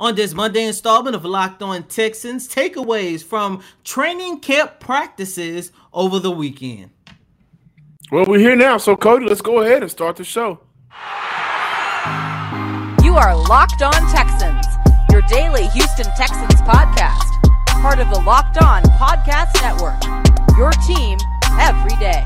On this Monday installment of Locked On Texans, takeaways from training camp practices over the weekend. Well, we're here now, so Coty, let's go ahead and start the show. You are Locked On Texans, your daily Houston Texans podcast, part of the Locked On Podcast Network. Your team every day.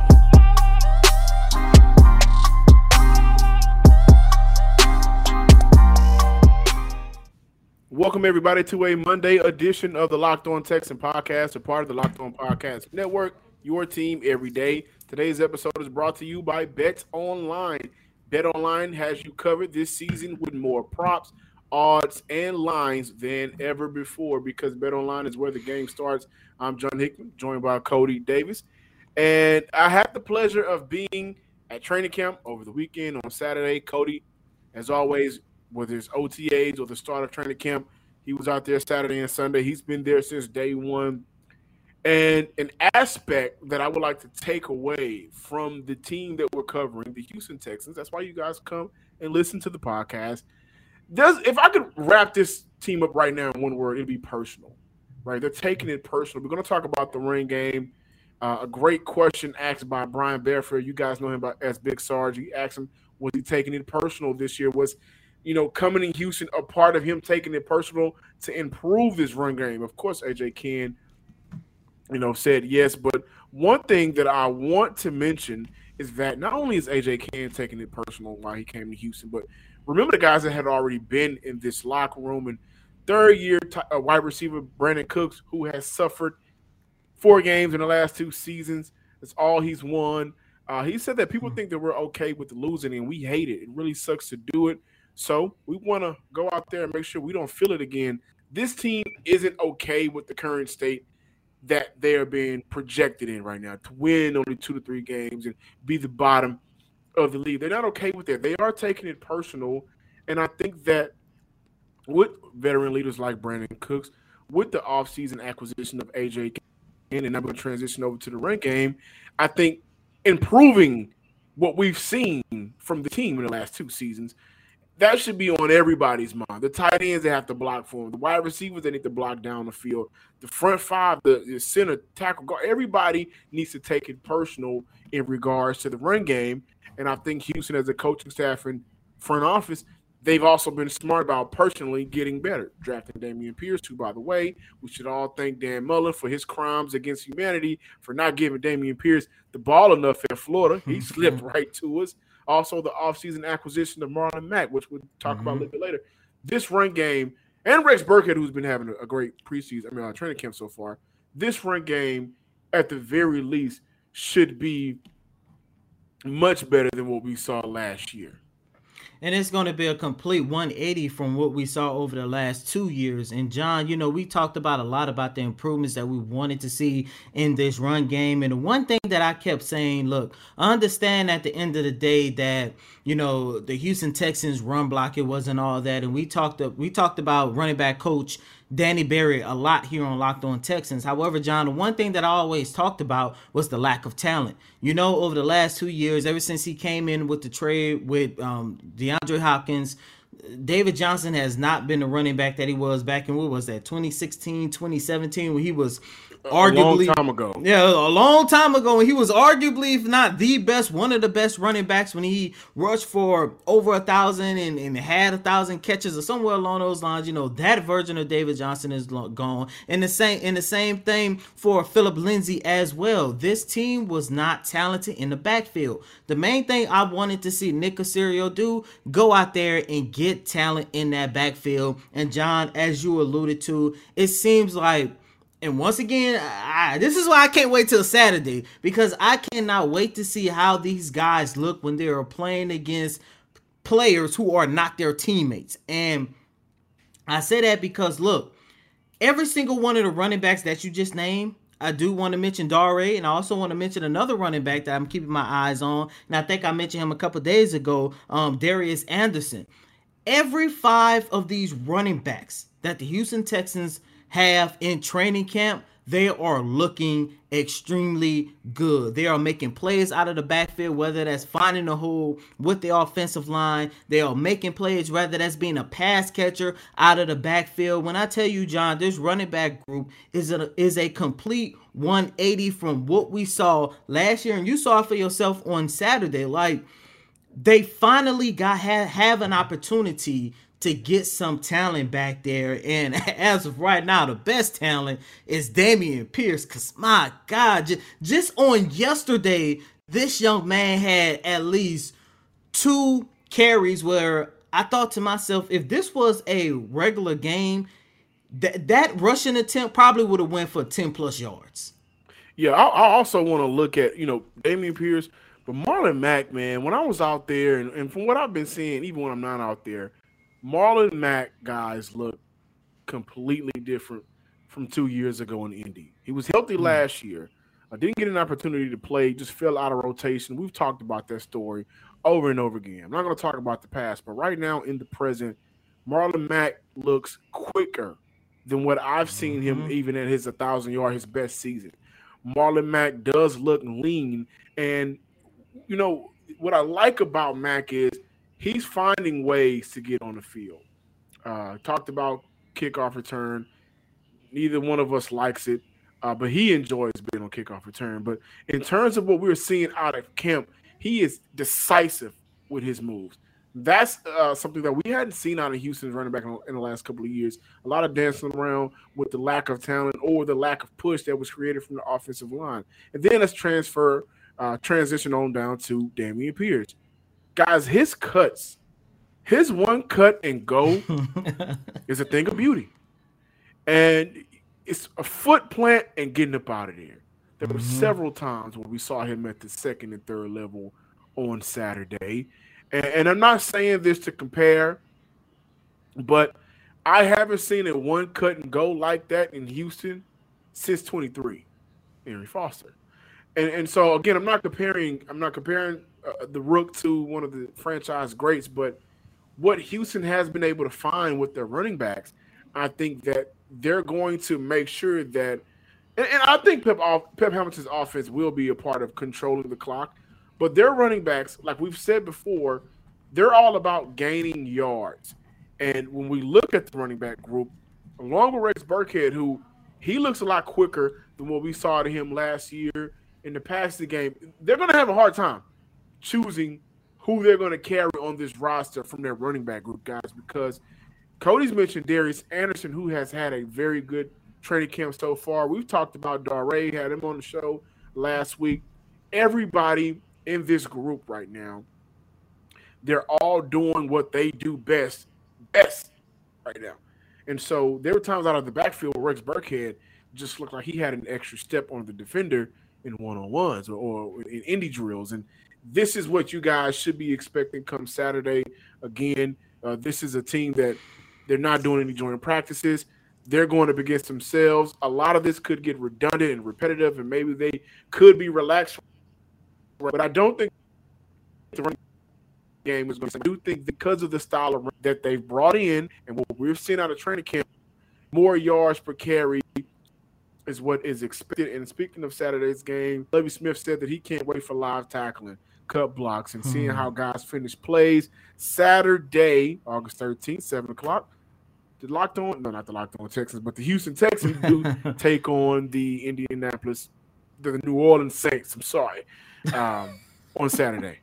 Welcome everybody to a Monday edition of the Locked On Texan podcast, a part of the Locked On Podcast Network. Your team every day. Today's episode is brought to you by Bet Online. Bet Online has you covered this season with more props, odds, and lines than ever before because Bet Online is where the game starts. I'm John Hickman, joined by Coty Davis, and I had the pleasure of being at training camp over the weekend on Saturday. Coty, as always, whether it's OTAs or the start of training camp. He was out there Saturday and Sunday. He's been there since day one. And an aspect that I would like to take away from the team that we're covering, the Houston Texans, that's why you guys come and listen to the podcast. Does if I could wrap this team up right now in one word, it'd be personal. Right? They're taking it personal. We're going to talk about the ring game. Uh, a great question asked by Brian Bearfield. You guys know him by, as Big Sarge. He asked him, was he taking it personal this year? Was you know, coming in Houston, a part of him taking it personal to improve this run game. Of course, AJ Cann, you know, said yes. But one thing that I want to mention is that not only is AJ Cann taking it personal while he came to Houston, but remember the guys that had already been in this locker room and third year t- uh, wide receiver Brandin Cooks, who has suffered four games in the last two seasons. That's all he's won. Uh, he said that people hmm. think that we're okay with losing and we hate it. It really sucks to do it. So we want to go out there and make sure we don't feel it again. This team isn't okay with the current state that they are being projected in right now to win only two to three games and be the bottom of the league. They're not okay with that. They are taking it personal. And I think that with veteran leaders like Brandin Cooks, with the offseason acquisition of AJ and I'm going to transition over to the run game, I think improving what we've seen from the team in the last two seasons – that should be on everybody's mind. The tight ends they have to block for them. The wide receivers they need to block down the field. The front five, the, the center, tackle, guard, everybody needs to take it personal in regards to the run game. And I think Houston, as a coaching staff and front office, they've also been smart about personally getting better. Drafting Dameon Pierce, who, by the way, we should all thank Dan Mullen for his crimes against humanity for not giving Dameon Pierce the ball enough in Florida. He slipped right to us. Also, the offseason acquisition of Marlon Mack, which we'll talk mm-hmm. about a mm-hmm. little bit later. This run game, and Rex Burkhead, who's been having a, great preseason, I mean, uh, training camp so far, this run game, at the very least, should be much better than what we saw last year and it's going to be a complete 180 from what we saw over the last two years. And John, you know, we talked about a lot about the improvements that we wanted to see in this run game. And the one thing that I kept saying, look, understand at the end of the day that you know the Houston Texans run block it wasn't all that, and we talked we talked about running back coach Danny Barrett a lot here on Locked On Texans. However, John, the one thing that I always talked about was the lack of talent. You know, over the last two years, ever since he came in with the trade with um, DeAndre Hopkins, David Johnson has not been the running back that he was back in what was that 2016, 2017 when he was arguably a long time ago. Yeah, a long time ago. when He was arguably, if not the best, one of the best running backs when he rushed for over a thousand and, and had a thousand catches or somewhere along those lines. You know, that version of David Johnson is gone. And the same and the same thing for Phillip Lindsay as well. This team was not talented in the backfield. The main thing I wanted to see Nick Caserio do, go out there and get talent in that backfield. And John, as you alluded to, it seems like and once again, I, this is why I can't wait till Saturday because I cannot wait to see how these guys look when they are playing against players who are not their teammates. And I say that because look, every single one of the running backs that you just named, I do want to mention Dare, and I also want to mention another running back that I'm keeping my eyes on. And I think I mentioned him a couple days ago, um, Darius Anderson. Every five of these running backs that the Houston Texans have in training camp, they are looking extremely good. They are making plays out of the backfield, whether that's finding a hole with the offensive line. They are making plays, whether that's being a pass catcher out of the backfield. When I tell you, John, this running back group is a is a complete 180 from what we saw last year, and you saw for yourself on Saturday. Like they finally got have, have an opportunity to get some talent back there. And as of right now, the best talent is Dameon Pierce. Cause my God, just, just on yesterday, this young man had at least two carries where I thought to myself, if this was a regular game, that that rushing attempt probably would have went for 10 plus yards. Yeah, I, I also want to look at, you know, Dameon Pierce, but Marlon Mack, man, when I was out there and, and from what I've been seeing, even when I'm not out there, Marlon Mack guys look completely different from two years ago in Indy. He was healthy mm last year. I didn't get an opportunity to play, just fell out of rotation. We've talked about that story over and over again. I'm not going to talk about the past, but right now in the present, Marlon Mack looks quicker than what I've seen mm-hmm. him even at his 1,000 yard, his best season. Marlon Mack does look lean. And, you know, what I like about Mack is – he's finding ways to get on the field. Uh, talked about kickoff return. Neither one of us likes it, uh, but he enjoys being on kickoff return. But in terms of what we're seeing out of camp, he is decisive with his moves. That's uh, something that we hadn't seen out of Houston's running back in the last couple of years. A lot of dancing around with the lack of talent or the lack of push that was created from the offensive line. And then let's transfer, uh, transition on down to Dameon Pierce guys, his cuts, his one cut and go is a thing of beauty. And it's a foot plant and getting up out of there. There were mm-hmm. several times where we saw him at the second and third level on Saturday. And, and I'm not saying this to compare, but I haven't seen a one cut and go like that in Houston since 23, Arian Foster. And and so again, I'm not comparing. I'm not comparing uh, the Rook to one of the franchise greats, but what Houston has been able to find with their running backs, I think that they're going to make sure that, and, and I think Pep Pep Hamilton's offense will be a part of controlling the clock, but their running backs, like we've said before, they're all about gaining yards. And when we look at the running back group, along with Rex Burkhead, who he looks a lot quicker than what we saw to him last year in the passing game, they're going to have a hard time choosing who they're going to carry on this roster from their running back group, guys, because Coty's mentioned Darius Anderson, who has had a very good training camp so far. We've talked about Dare, had him on the show last week. Everybody in this group right now, they're all doing what they do best, best right now. And so there were times out of the backfield where Rex Burkhead just looked like he had an extra step on the defender in one on ones or, or in indie drills. And this is what you guys should be expecting come Saturday. Again, uh, this is a team that they're not doing any joint practices. They're going up against themselves. A lot of this could get redundant and repetitive, and maybe they could be relaxed. But I don't think the running game is going to. I do think because of the style of that they've brought in and what we've seen out of training camp, more yards per carry is what is expected. And speaking of Saturday's game, Lovie Smith said that he can't wait for live tackling cut blocks and seeing how hmm. guys finish plays. Saturday, August 13th, 7 o'clock. The locked on, no, not the locked on Texans, but the Houston Texans do take on the Indianapolis, the New Orleans Saints. I'm sorry, um, on Saturday.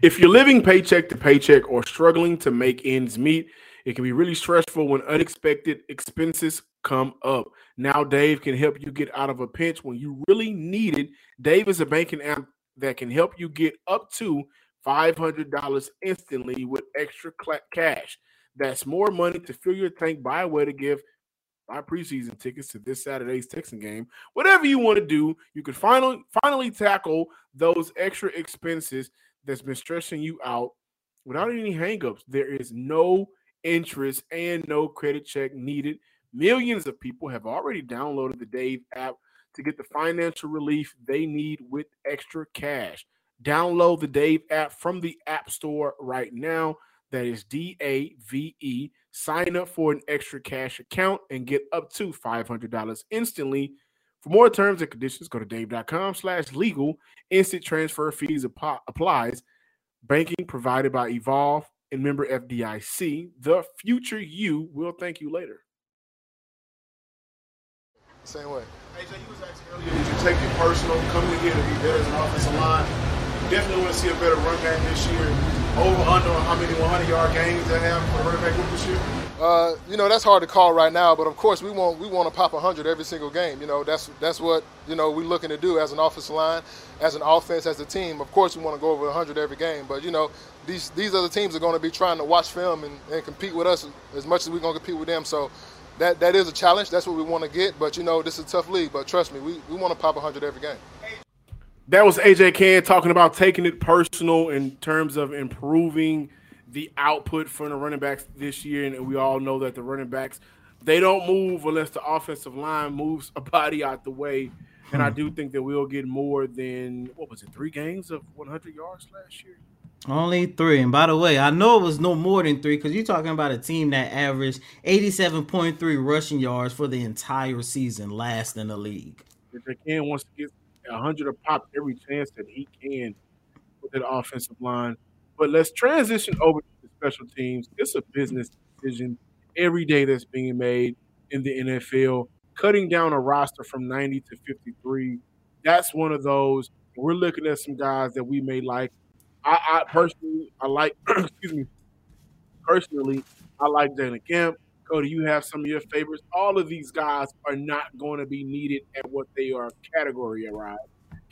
If you're living paycheck to paycheck or struggling to make ends meet, it can be really stressful when unexpected expenses come up. Now, Dave can help you get out of a pinch when you really need it. Dave is a banking app that can help you get up to $500 instantly with extra cash. That's more money to fill your tank, buy a way to give buy preseason tickets to this Saturday's Texan game. Whatever you want to do, you can finally finally tackle those extra expenses that's been stressing you out without any hangups. There is no interest and no credit check needed. Millions of people have already downloaded the Dave app to get the financial relief they need with extra cash. Download the Dave app from the App Store right now. That is D A V E. Sign up for an extra cash account and get up to $500 instantly. For more terms and conditions, go to dave.com slash legal. Instant transfer fees applies. Banking provided by Evolve and member FDIC. The future you will thank you later. Same way. AJ, you was asking earlier, did you take it personal coming here to be better as an offensive line? Definitely want to see a better run back this year. Over under how many 100 yard games they have for running back group this year? Uh, you know that's hard to call right now, but of course we want we want to pop 100 every single game. You know that's that's what you know we're looking to do as an offensive line, as an offense, as a team. Of course we want to go over 100 every game, but you know these these other teams are going to be trying to watch film and, and compete with us as much as we're going to compete with them. So that that is a challenge. That's what we want to get. But you know, this is a tough league. But trust me, we, we want to pop 100 every game. That was AJ Cann talking about taking it personal in terms of improving the output from the running backs this year. And we all know that the running backs they don't move unless the offensive line moves a body out the way. And I hmm. do think that we'll get more than what was it, three games of 100 yards last year. Only three. And by the way, I know it was no more than three because you're talking about a team that averaged 87.3 rushing yards for the entire season, last in the league. If Cann wants to get 100 a pop every chance that he can with that offensive line. But let's transition over to special teams. It's a business decision every day that's being made in the NFL. Cutting down a roster from 90 to 53, that's one of those. We're looking at some guys that we may like I, I personally, I like, excuse me, personally, I like Jalen Camp. Coty, you have some of your favorites. All of these guys are not going to be needed at what they are categorized,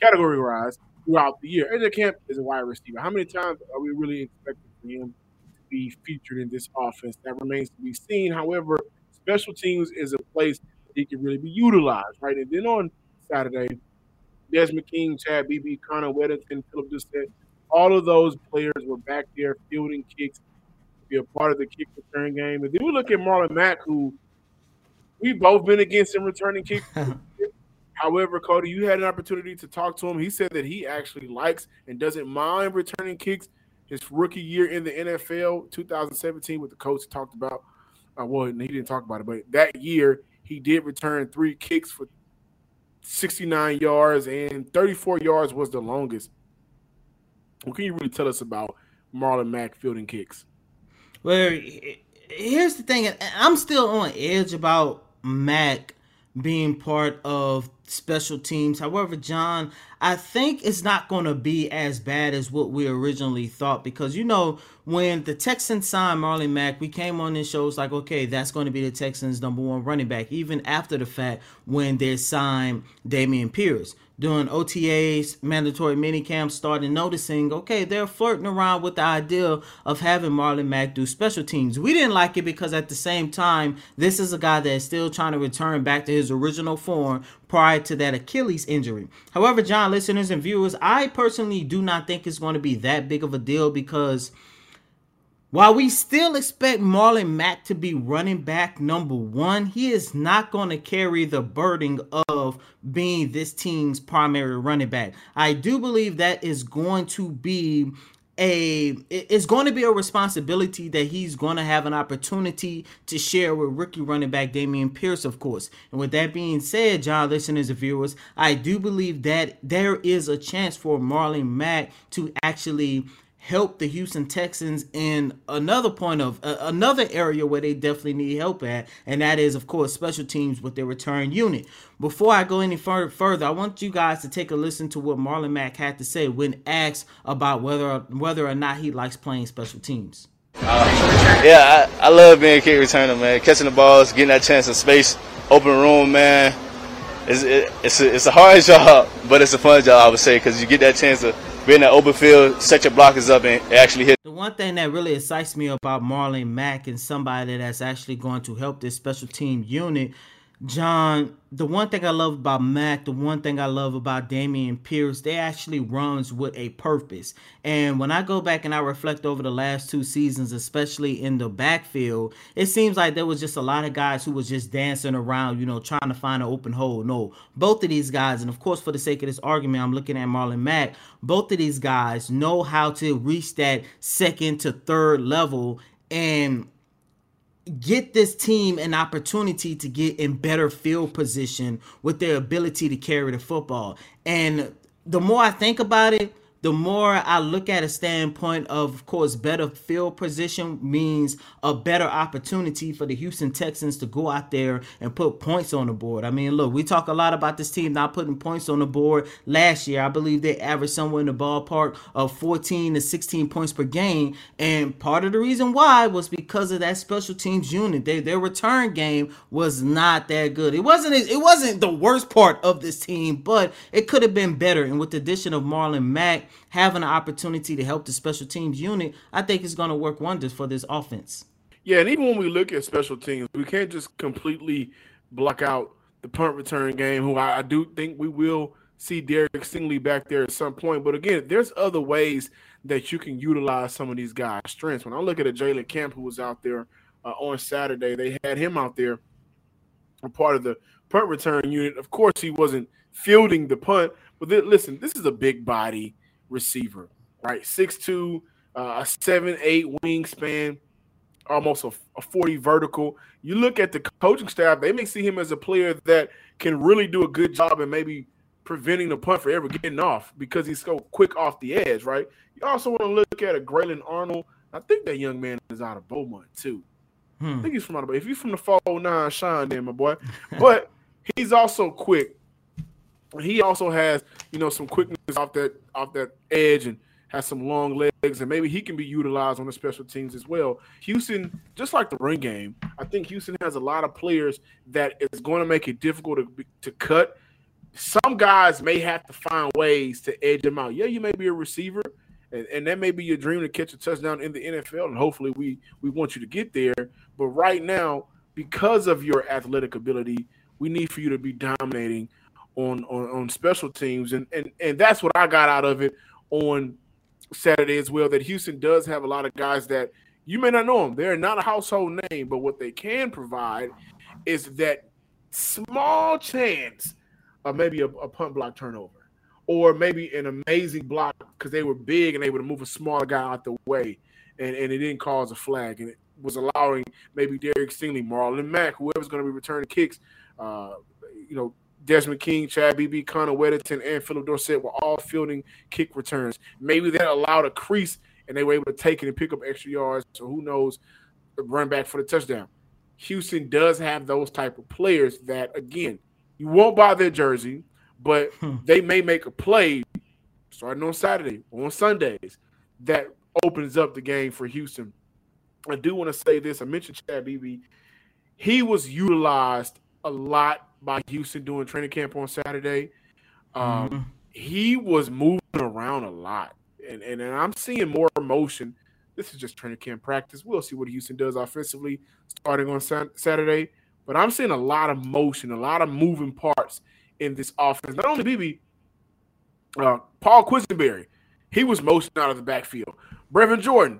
categorized throughout the year. AJ Camp is a wide receiver. How many times are we really expecting for him to be featured in this offense? That remains to be seen. However, special teams is a place he can really be utilized, right? And then on Saturday, Desmond King, Chad Beebe, Connor Wedington, Phillip Dorsett, all of those players were back there fielding kicks, be a part of the kick return game. And then we look at Marlon Mack, who we've both been against him returning kicks. However, Coty, you had an opportunity to talk to him. He said that he actually likes and doesn't mind returning kicks. His rookie year in the NFL, 2017, with the coach talked about. Uh, well, he didn't talk about it, but that year he did return three kicks for 69 yards, and 34 yards was the longest. What can you really tell us about Marlon Mack fielding kicks? Well, here's the thing. I'm still on edge about Mack being part of special teams. However, John, I think it's not going to be as bad as what we originally thought because you know when the Texans signed Marlon Mack, we came on this show was like, okay, that's going to be the Texans' number one running back. Even after the fact, when they signed Dameon Pierce doing OTAs, mandatory mini camps, started noticing, okay, they're flirting around with the idea of having Marlon Mack do special teams. We didn't like it because at the same time, this is a guy that is still trying to return back to his original form prior to that Achilles injury. However, John, listeners and viewers, I personally do not think it's going to be that big of a deal because – while we still expect Marlon Mack to be running back number one, he is not going to carry the burden of being this team's primary running back. I do believe that is going to be a it's going to be a responsibility that he's going to have an opportunity to share with rookie running back Dameon Pierce, of course. And with that being said, John, listeners and viewers, I do believe that there is a chance for Marlon Mack to actually help the Houston Texans in another point of uh, another area where they definitely need help at, and that is, of course, special teams with their return unit. Before I go any further, further, I want you guys to take a listen to what Marlon Mack had to say when asked about whether whether or not he likes playing special teams. Uh, yeah, I, I love being a kick returner, man. Catching the balls, getting that chance in space, open room, man. It's, it, it's, a, it's a hard job, but it's a fun job, I would say, because you get that chance to be in that open field, set your blockers up, and actually hit. The one thing that really excites me about Marlon Mack and somebody that's actually going to help this special team unit John, the one thing I love about Mack, the one thing I love about Dameon Pierce, they actually runs with a purpose. And when I go back and I reflect over the last two seasons, especially in the backfield, it seems like there was just a lot of guys who was just dancing around, you know, trying to find an open hole. No, both of these guys, and of course, for the sake of this argument, I'm looking at Marlon Mack. Both of these guys know how to reach that second to third level and get this team an opportunity to get in better field position with their ability to carry the football. And the more I think about it, the more I look at a standpoint of, of course, better field position means a better opportunity for the Houston Texans to go out there and put points on the board. I mean, look, we talk a lot about this team not putting points on the board. Last year, I believe they averaged somewhere in the ballpark of 14 to 16 points per game. And part of the reason why was because of that special teams unit. They, their return game was not that good. It wasn't it wasn't the worst part of this team, but it could have been better. And with the addition of Marlon Mack, having an opportunity to help the special teams unit, I think is going to work wonders for this offense. Yeah, and even when we look at special teams, we can't just completely block out the punt return game, who I, I do think we will see Derek Stingley back there at some point. But again, there's other ways that you can utilize some of these guys' strengths. When I look at a Jalen Camp who was out there uh, on Saturday, they had him out there, a part of the punt return unit. Of course, he wasn't fielding the punt, but th- listen, this is a big body receiver, right? 6'2, uh, a 7'8 wingspan, almost a, a 40 vertical. You look at the coaching staff, they may see him as a player that can really do a good job and maybe preventing the punt for ever getting off because he's so quick off the edge, right? You also want to look at a Grayland Arnold. I think that young man is out of Beaumont too. Hmm. I think he's from out of If he's from the 409, shine then my boy. But he's also quick he also has, you know, some quickness off that off that edge and has some long legs, and maybe he can be utilized on the special teams as well. Houston, just like the run game, I think Houston has a lot of players that is going to make it difficult to to cut. Some guys may have to find ways to edge them out. Yeah, you may be a receiver, and, and that may be your dream to catch a touchdown in the NFL, and hopefully we we want you to get there. But right now, because of your athletic ability, we need for you to be dominating on, on on special teams, and and and that's what I got out of it on Saturday as well. That Houston does have a lot of guys that you may not know them; they're not a household name, but what they can provide is that small chance of maybe a, a punt block turnover, or maybe an amazing block because they were big and able to move a smaller guy out the way, and and it didn't cause a flag, and it was allowing maybe Derek Stingley, Marlon Mack, whoever's going to be returning kicks, uh, you know, Desmond King, Chad Beebe, Connor Wedington, and Phillip Dorsett were all fielding kick returns. Maybe that allowed a crease and they were able to take it and pick up extra yards. So who knows, run back for the touchdown. Houston does have those type of players that, again, you won't buy their jersey, but hmm. they may make a play starting on Saturday or on Sundays that opens up the game for Houston. I do want to say this. I mentioned Chad Beebe. He was utilized a lot by Houston doing training camp on Saturday. Um, mm-hmm. He was moving around a lot, and, and, and I'm seeing more motion. This is just training camp practice. We'll see what Houston does offensively starting on Saturday. But I'm seeing a lot of motion, a lot of moving parts in this offense. Not only Beebe, uh, Paul Quessenberry, he was motion out of the backfield. Brevin Jordan,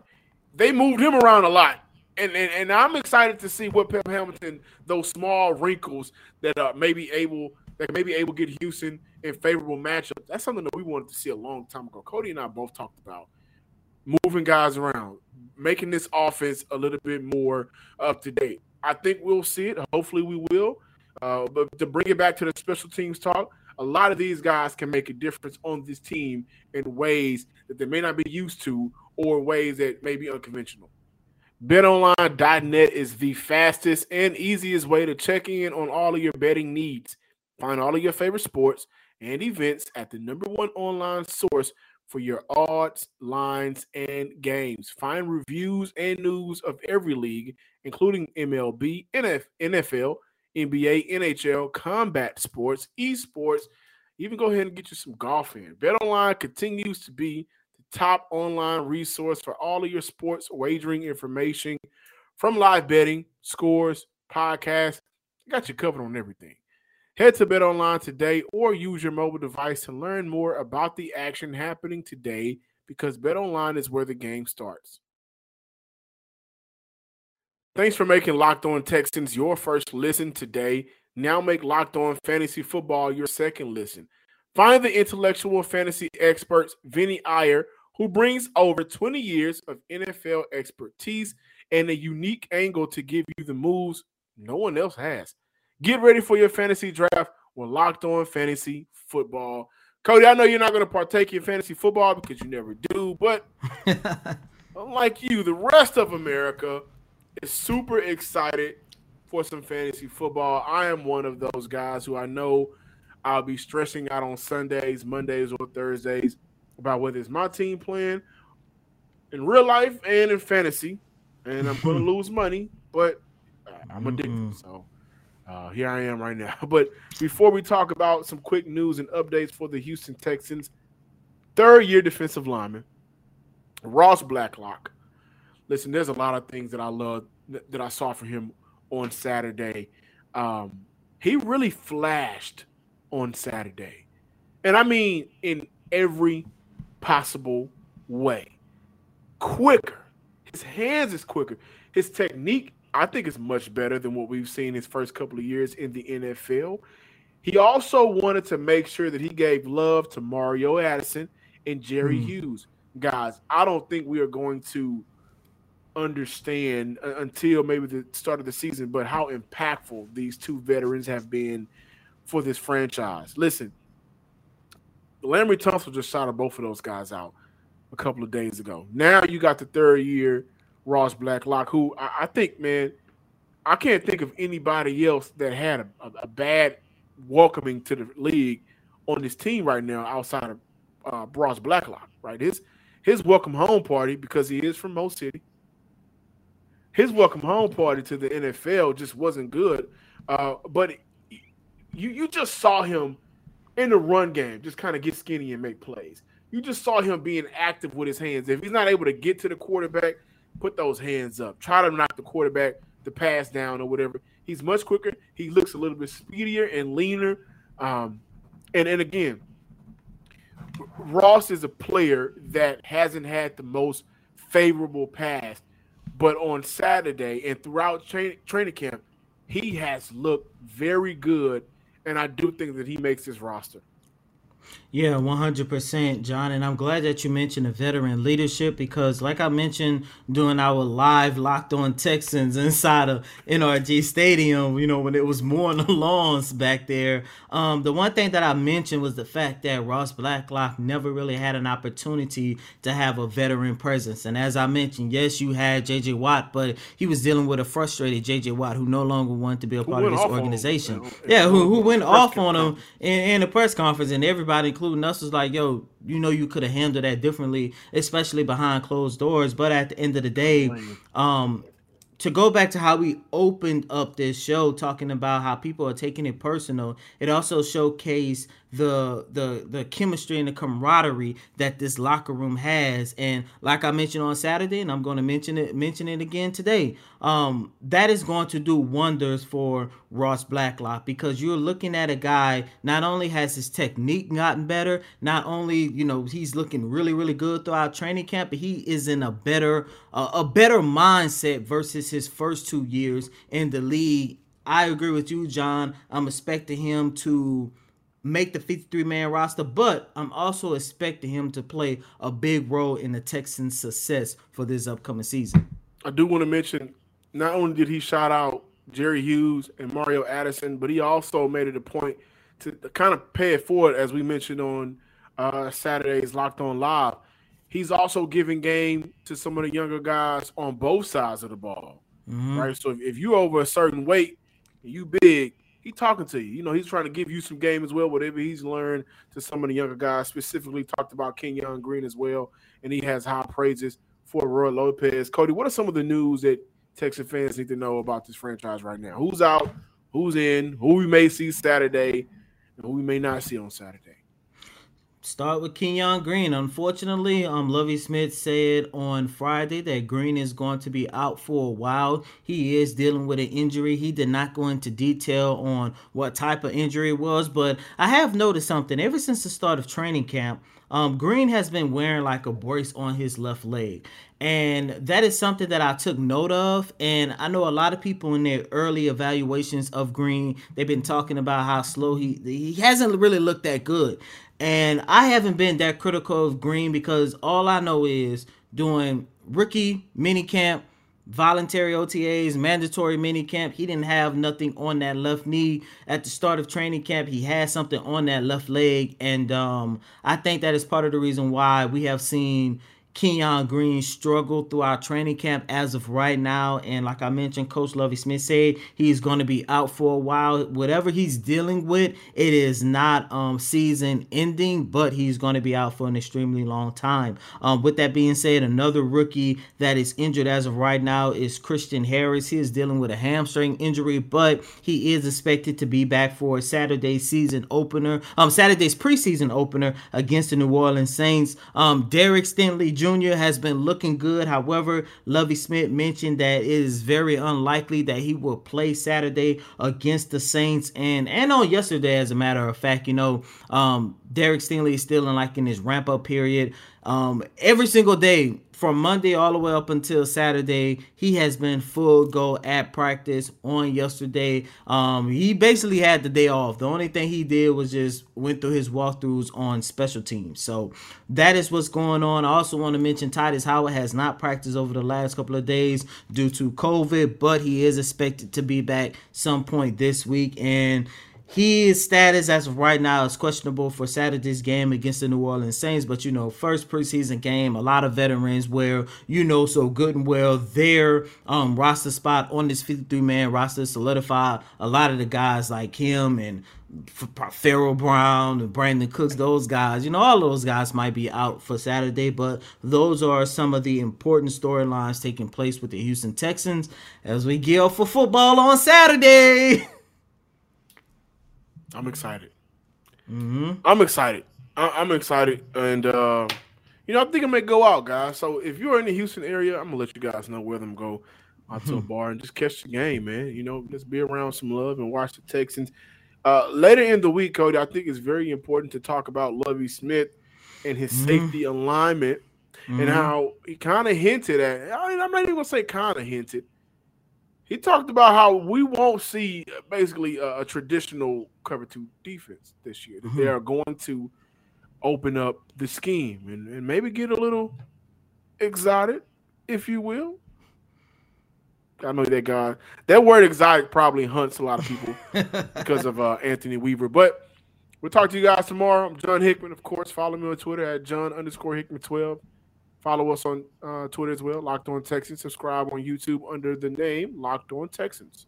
they moved him around a lot and, and, and I'm excited to see what Pep Hamilton, those small wrinkles that are maybe able that maybe able to get Houston in favorable matchups. That's something that we wanted to see a long time ago. Coty and I both talked about moving guys around, making this offense a little bit more up to date. I think we'll see it. Hopefully, we will. Uh, but to bring it back to the special teams talk, a lot of these guys can make a difference on this team in ways that they may not be used to or ways that may be unconventional. BetOnline.net is the fastest and easiest way to check in on all of your betting needs. Find all of your favorite sports and events at the number one online source for your odds, lines, and games. Find reviews and news of every league, including MLB, NFL, NBA, NHL, combat sports, esports. Even go ahead and get you some golf in. BetOnline continues to be top online resource for all of your sports wagering information from live betting, scores, podcasts, got you covered on everything. Head to Bet Online today or use your mobile device to learn more about the action happening today because Bet Online is where the game starts. Thanks for making Locked On Texans your first listen today. Now make Locked On Fantasy Football your second listen. Find the intellectual fantasy experts, Vinny Iyer, who brings over 20 years of NFL expertise and a unique angle to give you the moves no one else has. Get ready for your fantasy draft with Locked On Fantasy Football. Coty, I know you're not going to partake in fantasy football because you never do, but unlike you, the rest of America is super excited for some fantasy football. I am one of those guys who I know I'll be stressing out on Sundays, Mondays, or Thursdays about whether it's my team playing in real life and in fantasy, and I'm going to lose money, but I'm addicted. Mm-hmm. So uh, here I am right now. But before we talk about some quick news and updates for the Houston Texans, third year defensive lineman Ross Blacklock listen, there's a lot of things that I love that I saw from him on Saturday. Um, he really flashed on Saturday. And I mean in every possible way. Quicker. His hands is quicker. His technique, I think, is much better than what we've seen his first couple of years in the NFL. He also wanted to make sure that he gave love to Mario Addison and Jerry mm. Hughes. Guys, I don't think we are going to understand uh, until maybe the start of the season, but how impactful these two veterans have been for this franchise. Listen, Laremy Tunsil just shot both of those guys out a couple of days ago. Now you got the third year Ross Blacklock, who I, I think, man, I can't think of anybody else that had a, a, a, bad welcoming to the league on this team right now outside of uh, Ross Blacklock. Right, his his welcome home party because he is from Mo City his welcome home party to the NFL just wasn't good. Uh, but you you just saw him in the run game just kind of get skinny and make plays. You just saw him being active with his hands. If he's not able to get to the quarterback, put those hands up. Try to knock the quarterback the pass down or whatever. He's much quicker. He looks a little bit speedier and leaner. Um, and and again, Ross is a player that hasn't had the most favorable past but on Saturday and throughout training training camp, he has looked very good, and I do think that he makes his roster. Yeah, 100%, John. And I'm glad that you mentioned the veteran leadership because, like I mentioned during our live Locked On Texans inside of NRG Stadium, you know, when it was more on the lawns back there, um, the one thing that I mentioned was the fact that Ross Blacklock never really had an opportunity to have a veteran presence. And as I mentioned, yes, you had JJ Watt, but he was dealing with a frustrated JJ Watt who no longer wanted to be a part of this organization. Yeah, who, who went off on him in, in the press conference, and everybody, including us, was like, yo, you know, you could have handled that differently, especially behind closed doors. But at the end of the day, um, to go back to how we opened up this show talking about how people are taking it personal it also showcased the the the chemistry and the camaraderie that this locker room has. And like i mentioned on saturday and i'm going to mention it mention it again today um that is going to do wonders for ross blacklock because you're looking at a guy not only has his technique gotten better not only you know he's looking really really good throughout training camp but he is in a better uh, a better mindset versus his first two years in the league. I agree with you john. I'm expecting him to make the 53 man roster, but I'm also expecting him to play a big role in the Texans' success for this upcoming season. I do want to mention not only did he shout out Jerry Hughes and Mario Addison, but he also made it a point to kind of pay it forward, as we mentioned on uh, Saturday's Locked On Live. He's also giving game to some of the younger guys on both sides of the ball, mm-hmm. right? So if, if you over a certain weight, you big, he talking to you. You know, he's trying to give you some game as well, whatever he's learned to some of the younger guys. Specifically, talked about Kenyon Green as well, and he has high praises for Roy Lopez. Coty, what are some of the news that Texas fans need to know about this franchise right now? Who's out? Who's in? Who we may see Saturday, and who we may not see on Saturday? Start with Kenyon Green. Unfortunately, um, Lovie Smith said on Friday that Green is going to be out for a while. He is dealing with an injury. He did not go into detail on what type of injury it was, but I have noticed something ever since the start of training camp. Um, Green has been wearing like a brace on his left leg. And that is something that I took note of. And I know a lot of people in their early evaluations of Green, they've been talking about how slow he he hasn't really looked that good. And I haven't been that critical of Green because all I know is doing rookie mini camp, voluntary OTAs, mandatory mini camp. He didn't have nothing on that left knee at the start of training camp. He had something on that left leg, and um, I think that is part of the reason why we have seen Kenyon Green struggled throughout training camp as of right now. And like I mentioned, Coach Lovie Smith said he's going to be out for a while. Whatever he's dealing with, it is not um, season ending, but he's going to be out for an extremely long time. Um, with that being said, another rookie that is injured as of right now is Christian Harris. He is dealing with a hamstring injury, but he is expected to be back for Saturday's season opener, um, Saturday's preseason opener against the New Orleans Saints. Um, Derek Stingley Jr. Jr. has been looking good. However, Lovie Smith mentioned that it is very unlikely that he will play Saturday against the Saints. And and on yesterday, as a matter of fact, you know, um, Derek Stingley is still in like in his ramp up period. Um, every single day from Monday all the way up until Saturday, he has been full go at practice on yesterday. Um, he basically had the day off. The only thing he did was just went through his walkthroughs on special teams. So that is what's going on. I also want to mention Tytus Howard has not practiced over the last couple of days due to COVID, but he is expected to be back some point this week. And his status as of right now is questionable for Saturday's game against the New Orleans Saints. But you know, first preseason game, a lot of veterans where you know so good and well their um, roster spot on this 53 man roster solidified. A lot of the guys like him and Pharaoh Brown and Brandin Cooks, those guys, you know, all those guys might be out for Saturday, but those are some of the important storylines taking place with the Houston Texans as we gear for football on Saturday. I'm excited. Mm-hmm. I'm excited. I- am excited, and uh, you know, I think I may go out, guys. So if you're in the Houston area, I'm gonna let you guys know where them go out to a bar and just catch the game, man. You know, just be around some love and watch the Texans. Uh, later in the week, Coty, I think it's very important to talk about Lovie Smith and his mm-hmm. safety alignment mm-hmm. and how he kind of hinted at. I mean, I'm not even gonna say kind of hinted he talked about how we won't see uh, basically a, a traditional cover two defense this year. That mm-hmm. they are going to open up the scheme and, and maybe get a little exotic, if you will. I know that guy. That word exotic probably hunts a lot of people because of uh, Anthony Weaver. But we'll talk to you guys tomorrow. I'm John Hickman, of course. Follow me on Twitter at John underscore Hickman 12. Follow us on uh, Twitter as well, Locked On Texans. Subscribe on YouTube under the name Locked On Texans.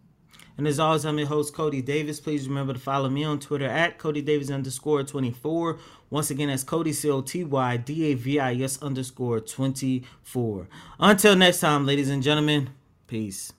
And as always, I'm your host, Coty Davis. Please remember to follow me on Twitter at Coty Davis underscore 24. Once again, that's Coty C O T Y D A V I S underscore 24. Until next time, ladies and gentlemen, peace.